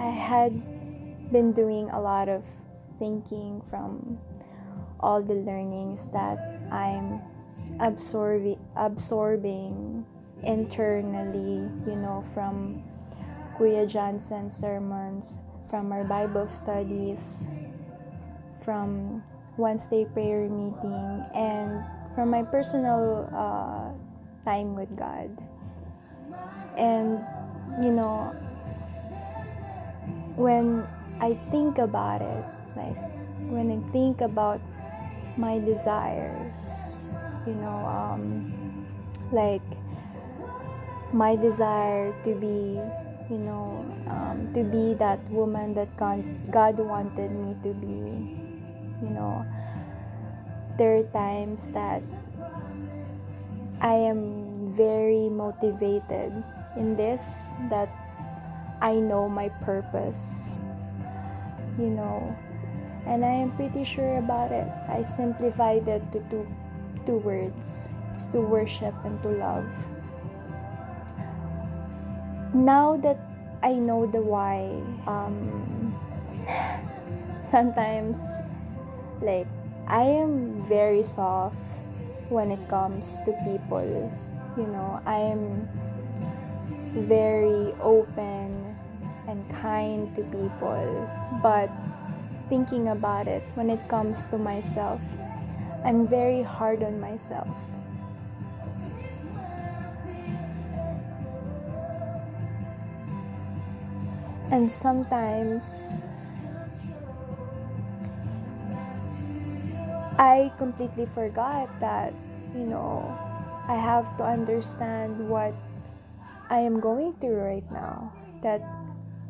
I had been doing a lot of thinking from all the learnings that I'm absorbing absorbing internally, you know, from Kuya Johnson's sermons, from our Bible studies, from Wednesday prayer meeting, and from my personal uh, time with God. And, you know, when I think about it, like when I think about my desires, you know, um, like my desire to be, you know, um, to be that woman that God, wanted me to be, you know, there are times that I am very motivated in this, that I know my purpose, you know, and I am pretty sure about it. I simplified it to two, two words it's to worship and to love. Now that I know the why, um, sometimes, like, I am very soft when it comes to people. You know, I am very open and kind to people, but thinking about it, when it comes to myself, I'm very hard on myself. And sometimes I completely forgot that, you know, I have to understand what I am going through right now. That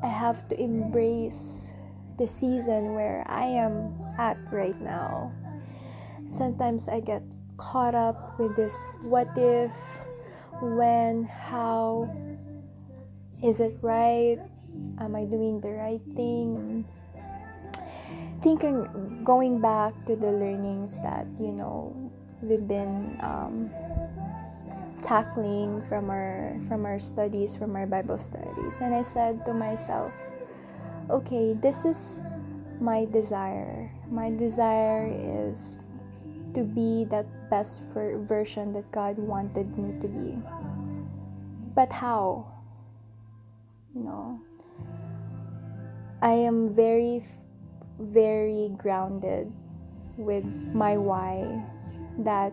I have to embrace the season where I am at right now. Sometimes I get caught up with this what if, when, how, is it right? Am I doing the right thing? Thinking, going back to the learnings that, you know, we've been um, tackling from our from our studies from our bible studies and i said to myself okay, this is my desire. My desire is to be that best version that God wanted me to be. But how? You know, I am very, very grounded with my why that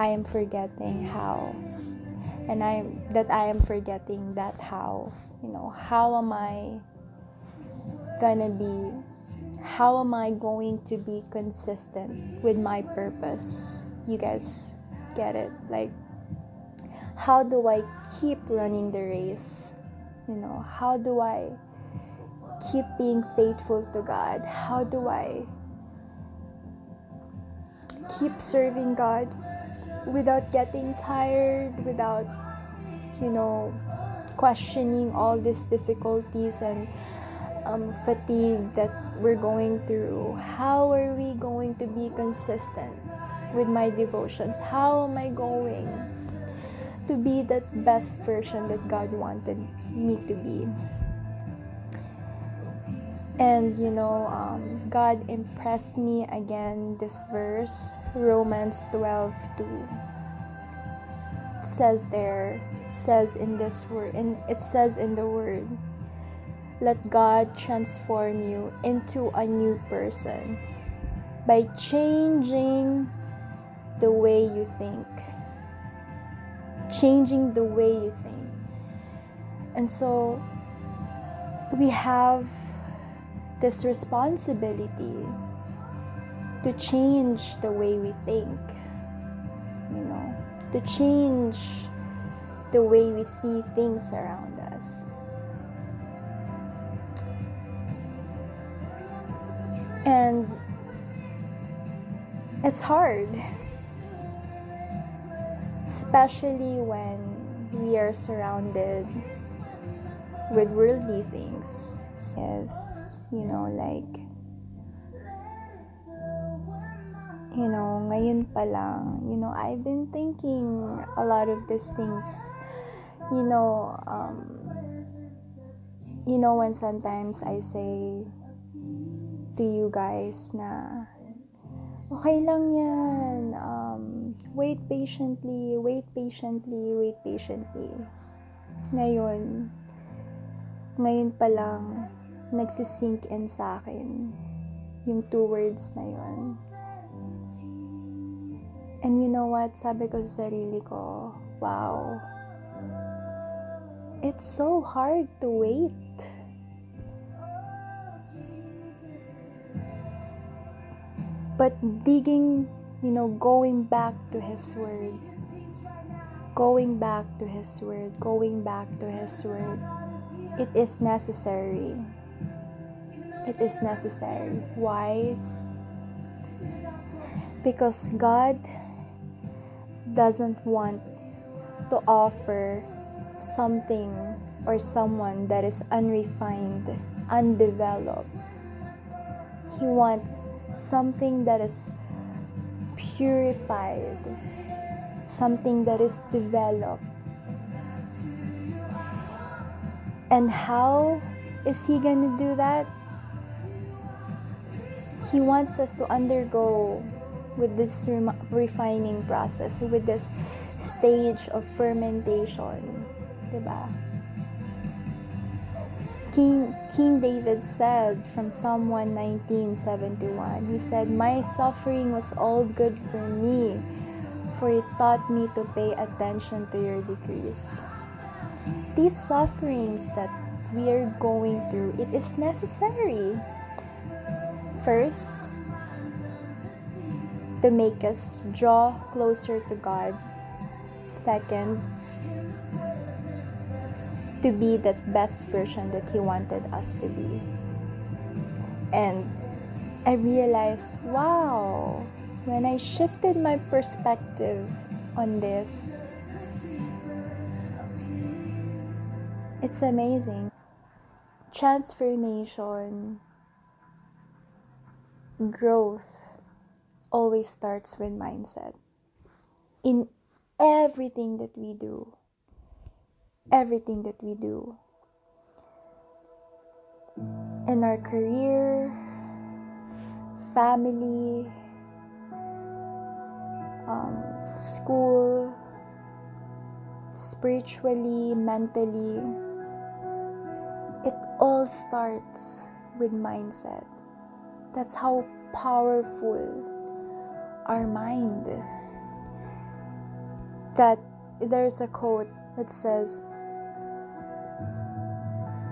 I am forgetting how. And I that I am forgetting that how. You know, how am I gonna be how am I going to be consistent with my purpose? You guys get it? Like, how do I keep running the race? You know, how do I keep being faithful to God? How do I keep serving God without getting tired, without, you know, questioning all these difficulties and um, fatigue that we're going through, how are we going to be consistent with my devotions? How am I going to be that best version that God wanted me to be? And you know, um, God impressed me again this verse, Romans 12 2. It says there, it says in this word, and it says in the word, let God transform you into a new person by changing the way you think. Changing the way you think. And so we have this responsibility to change the way we think, you know, to change the way we see things around us. And it's hard, especially when we are surrounded with worldly things. Yes, you know, like, you know, ngayon pa lang, you know, I've been thinking a lot of these things, you know, um, you know when sometimes I say to you guys na okay lang yan um, wait patiently wait patiently wait patiently. Ngayon ngayon pa lang nagsisink in sa akin yung two words na yon and you know what? Sabi ko sa sarili ko wow. It's so hard to wait. But digging, you know, going back to His Word, going back to His Word, going back to His Word, it is necessary. It is necessary. Why? Because God doesn't want to offer something or someone that is unrefined, undeveloped. He wants something that is purified, something that is developed. And how is He going to do that? He wants us to undergo with this refining process, with this stage of fermentation. Diba? King, King David said from Psalm 119:71, he said, My suffering was all good for me, for it taught me to pay attention to your decrees. These sufferings that we are going through, it is necessary. First, to make us draw closer to God. Second, to be that best version that He wanted us to be. And I realized, wow, when I shifted my perspective on this, it's amazing. Transformation, growth always starts with mindset. In everything that we do, everything that we do in our career, family, um, school, spiritually, mentally. It all starts with mindset. That's how powerful our mind. That there's a quote that says,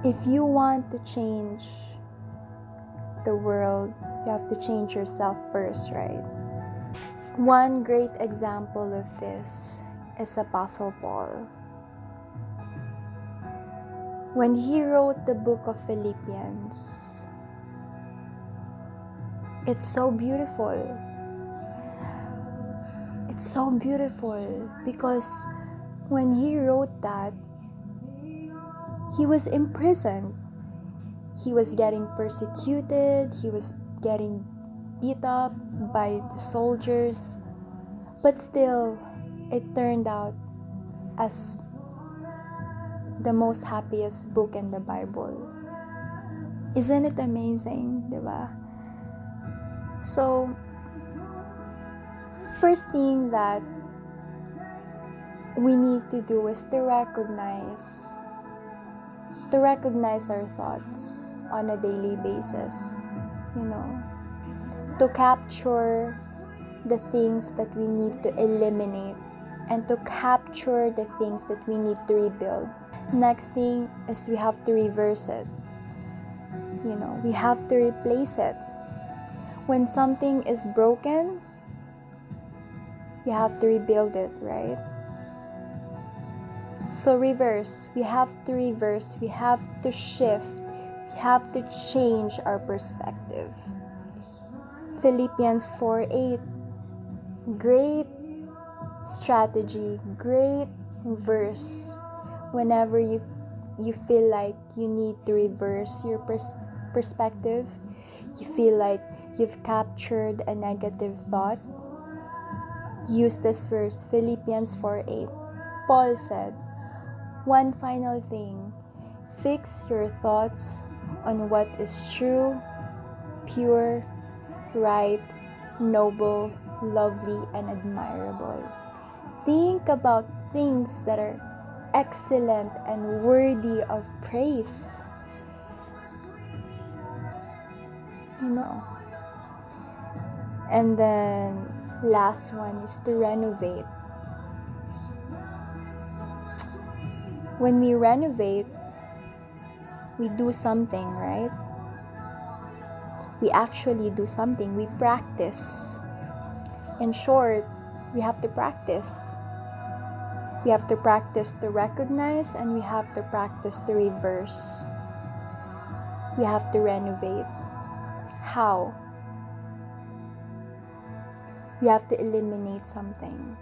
if you want to change the world, you have to change yourself first, right? One great example of this is Apostle Paul. When he wrote the book of Philippians, it's so beautiful. It's so beautiful because when he wrote that, he was imprisoned. He was getting persecuted, he was getting beat up by the soldiers, but still, it turned out as the most happiest book in the Bible. Isn't it amazing, diba? So, first thing that we need to do is to recognize to recognize our thoughts on a daily basis, you know, to capture the things that we need to eliminate and to capture the things that we need to rebuild. Next thing is we have to reverse it. You know, we have to replace it. When something is broken, you have to rebuild it, right? So, reverse. We have to reverse. We have to shift. We have to change our perspective. Philippians 4 8. Great strategy, great verse. Whenever you, you feel like you need to reverse your pers- perspective, you feel like you've captured a negative thought, use this verse, Philippians 4 8. Paul said, one final thing Fix your thoughts on what is true, pure, right, noble, lovely, and admirable. Think about things that are excellent and worthy of praise. You know. And then last one is to renovate. When we renovate, we do something, right? We actually do something. We practice. In short, we have to practice. We have to practice to recognize and we have to practice to reverse. We have to renovate. How? We have to eliminate something.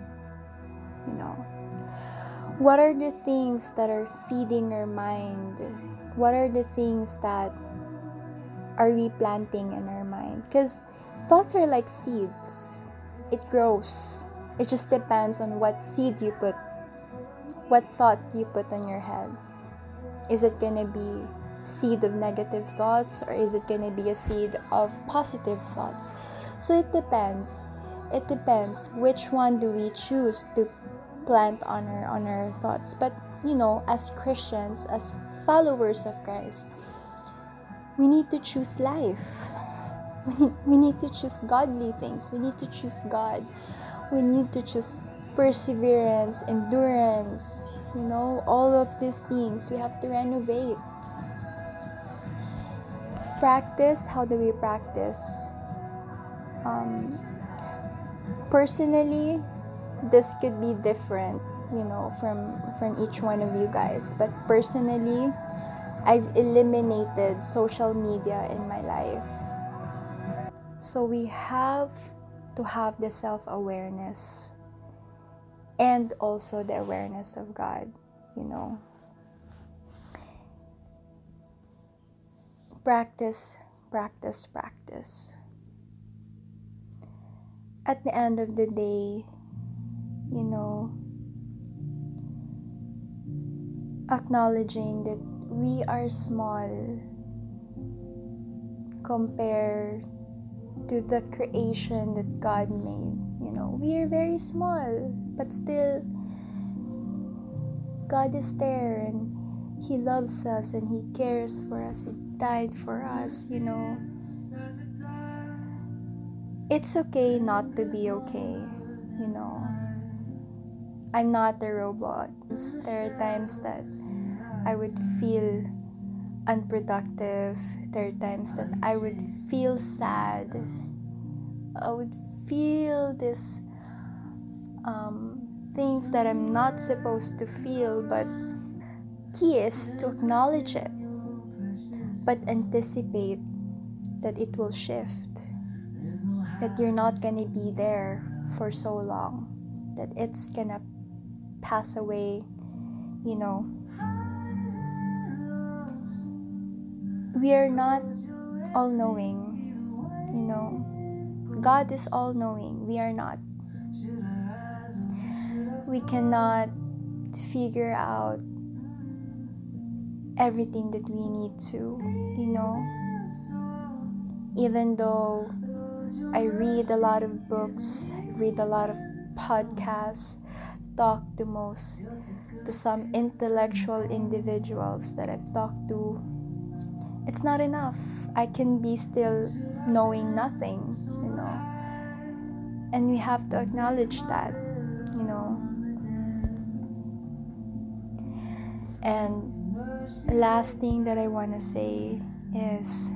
You know. What are the things that are feeding our mind? What are the things that are we planting in our mind? Because thoughts are like seeds, it grows. It just depends on what seed you put, what thought you put in your head. Is it gonna be seed of negative thoughts or is it gonna be a seed of positive thoughts? So it depends. It depends which one do we choose to plant on our on our thoughts. But you know, as Christians, as followers of Christ, we need to choose life. We need, we need to choose godly things. We need to choose God. We need to choose perseverance, endurance, you know, all of these things. We have to renovate. Practice, how do we practice? Um, personally, this could be different, you know, from from each one of you guys. But personally, I've eliminated social media in my life. So we have to have the self-awareness and also the awareness of God, you know. Practice, practice, practice. At the end of the day, you know, acknowledging that we are small compared to the creation that God made. You know, we are very small, but still, God is there and He loves us and He cares for us. He died for us, you know. It's okay not to be okay, you know. I'm not a robot. There are times that I would feel unproductive. There are times that I would feel sad. I would feel this um, things that I'm not supposed to feel, but key is to acknowledge it, but anticipate that it will shift, that you're not gonna be there for so long, that it's gonna pass away, you know, we are not all knowing, you know. God is all knowing. We are not. We cannot figure out everything that we need to, you know. Even though I read a lot of books, read a lot of podcasts, talk to most to some intellectual individuals that I've talked to it's not enough. I can be still knowing nothing, you know. And we have to acknowledge that, you know. And last thing that I want to say is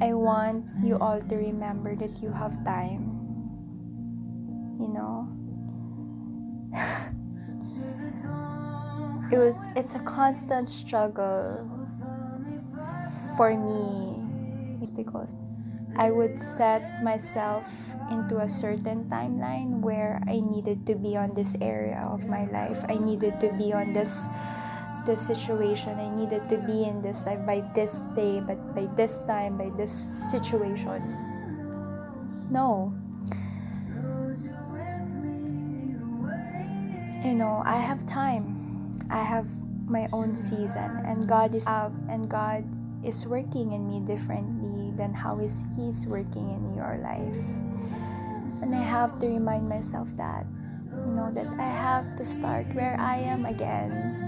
I want you all to remember that you have time. You know, it was it's a constant struggle for me it's because I would set myself into a certain timeline where I needed to be on this area of my life. I needed to be on this this situation. I needed to be in this life by this day, but by this time, by this situation. No. You know, I have time I have my own season and God is have and God is working in me differently than how is he's working in your life. And I have to remind myself that you know that I have to start where I am again